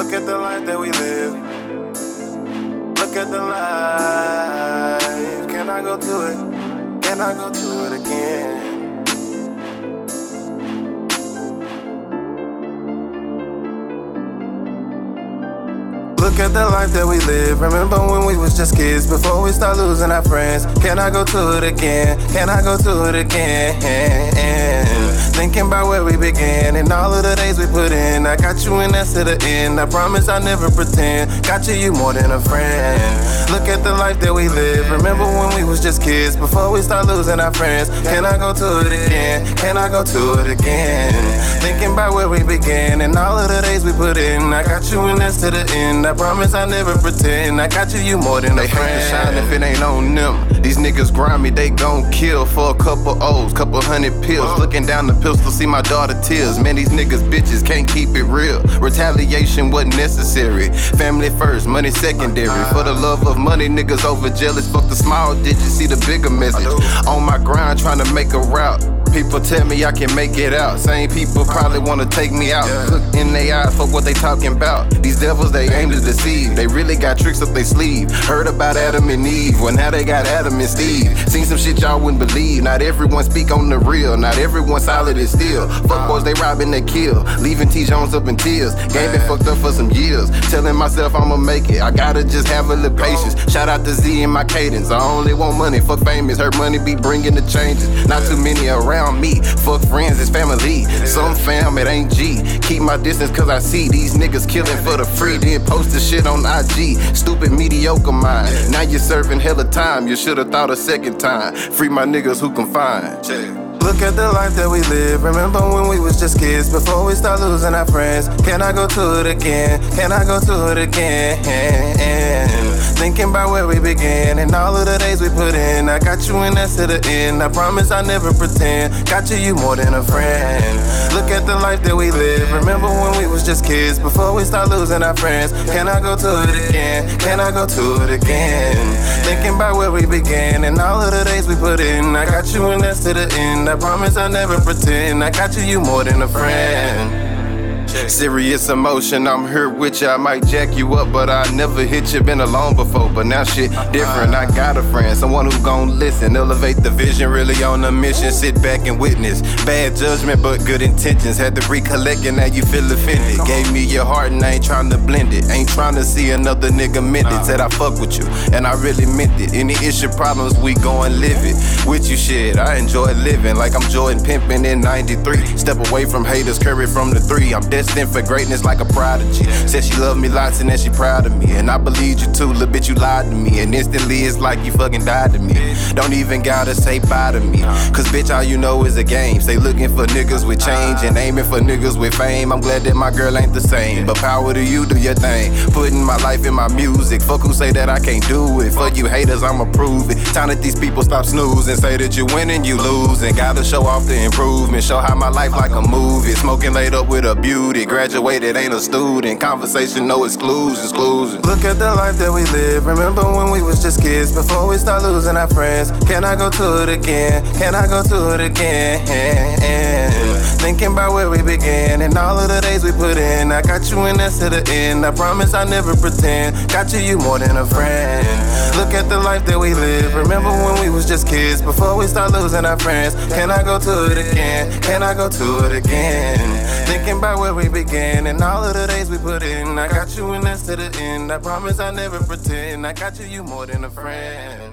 Look at the life that we live. Look at the life. Can I go to it? Can I go to it again? At the life that we live. Remember when we was just kids before we start losing our friends? Can I go to it again? Can I go to it again? Thinking about where we began and all of the days we put in. I got you in that's to the end. I promise I never pretend. Got you, you more than a friend. Look at the life that we live. Remember when we was just kids before we start losing our friends? Can I go to it again? Can I go to it again? Thinking about where we began and all of the days we put in. I got you in that's to the end. I promise I never pretend. I got you, you more than a friend. They hate to shine if it ain't on them. These niggas grimy, they gon' kill for a couple O's, couple hundred pills. Looking down the pistol, see my daughter tears. Man, these niggas bitches can't keep it real. Retaliation wasn't necessary. Family first, money secondary. For the love of money, niggas over jealous. Fuck the small digits, see the bigger message. On my grind, trying to make a route. People tell me I can make it out. Same people probably wanna take me out. Look in their eyes for what they talking about. These devils they aim to deceive. They really got tricks up their sleeve. Heard about Adam and Eve. Well now they got Adam and Steve. Seen some shit y'all wouldn't believe. Not everyone speak on the real. Not everyone solid is still. Fuck boys they robbing they kill. Leaving T Jones up in tears. Game been fucked up for some years. Telling myself I'ma make it. I gotta just have a little patience. Shout out to Z and my cadence. I only want money. Fuck famous. Her money be bringing the changes. Not too many around me. Fuck friends, it's family. Some fam, it ain't G. Keep my distance cause I see these niggas killing for the free. Then post the shit on IG. Stupid mediocre mind. Now you're serving hella time. You should've thought a second time. Free my niggas who confined. Look at the life that we live. Remember when we was just kids before we start losing our friends? Can I go to it again? Can I go to it again? Thinking about where we began and all of the days we put in. I got you in that's to the end. I promise I never pretend. Got you, you more than a friend. Look at the life that we live. Remember when we was just kids before we start losing our friends? Can I go to it again? Can I go to it again? Thinking about where we began and all of the days we put in. I got you in that's to the end. I promise I'll never pretend. I got you, you more than a friend. Serious emotion, I'm here with you. I might jack you up, but I never hit you. Been alone before, but now shit different. I got a friend, someone who gon' listen, elevate the vision. Really on a mission, sit back and witness. Bad judgment, but good intentions. Had to recollect, and now you feel offended. Gave me your heart, and I ain't tryna blend it. Ain't tryna see another nigga mend it. Said I fuck with you, and I really meant it. Any issue, problems, we go and live it. With you, shit, I enjoy living like I'm Jordan pimping in 93. Step away from haters, curry from the three. I'm destined for greatness like a prodigy. Said she love me lots and that she proud of me. And I believed you too, little bitch, you lied to me. And instantly it's like you fucking died to me. Don't even gotta say bye to me. Cause bitch, all you know is a game. Stay looking for niggas with change and aiming for niggas with fame. I'm glad that my girl ain't the same. But power to you, do your thing. Putting my life in my music. Fuck who say that I can't do it. For you haters, I'ma prove it. Time that these people stop snoozing. Say that you win and you lose. And gotta show off the improvement. Show how my life like a movie. Smoking laid up with a Graduated, ain't a student. Conversation, no exclusions, exclusions. Look at the life that we live. Remember when we was just kids before we start losing our friends? Can I go to it again? Can I go to it again? Thinking about where we began and all of the days we put in. I got you in that's to the end. I promise I never pretend. Got you, you more than a friend. Look at the life that we live. Remember when we was just kids before we start losing our friends? Can I go to it again? Can I go to it again? Thinking about where we began and all of the days we put in. I got you in that's to the end. I promise I never pretend. I got you, you more than a friend.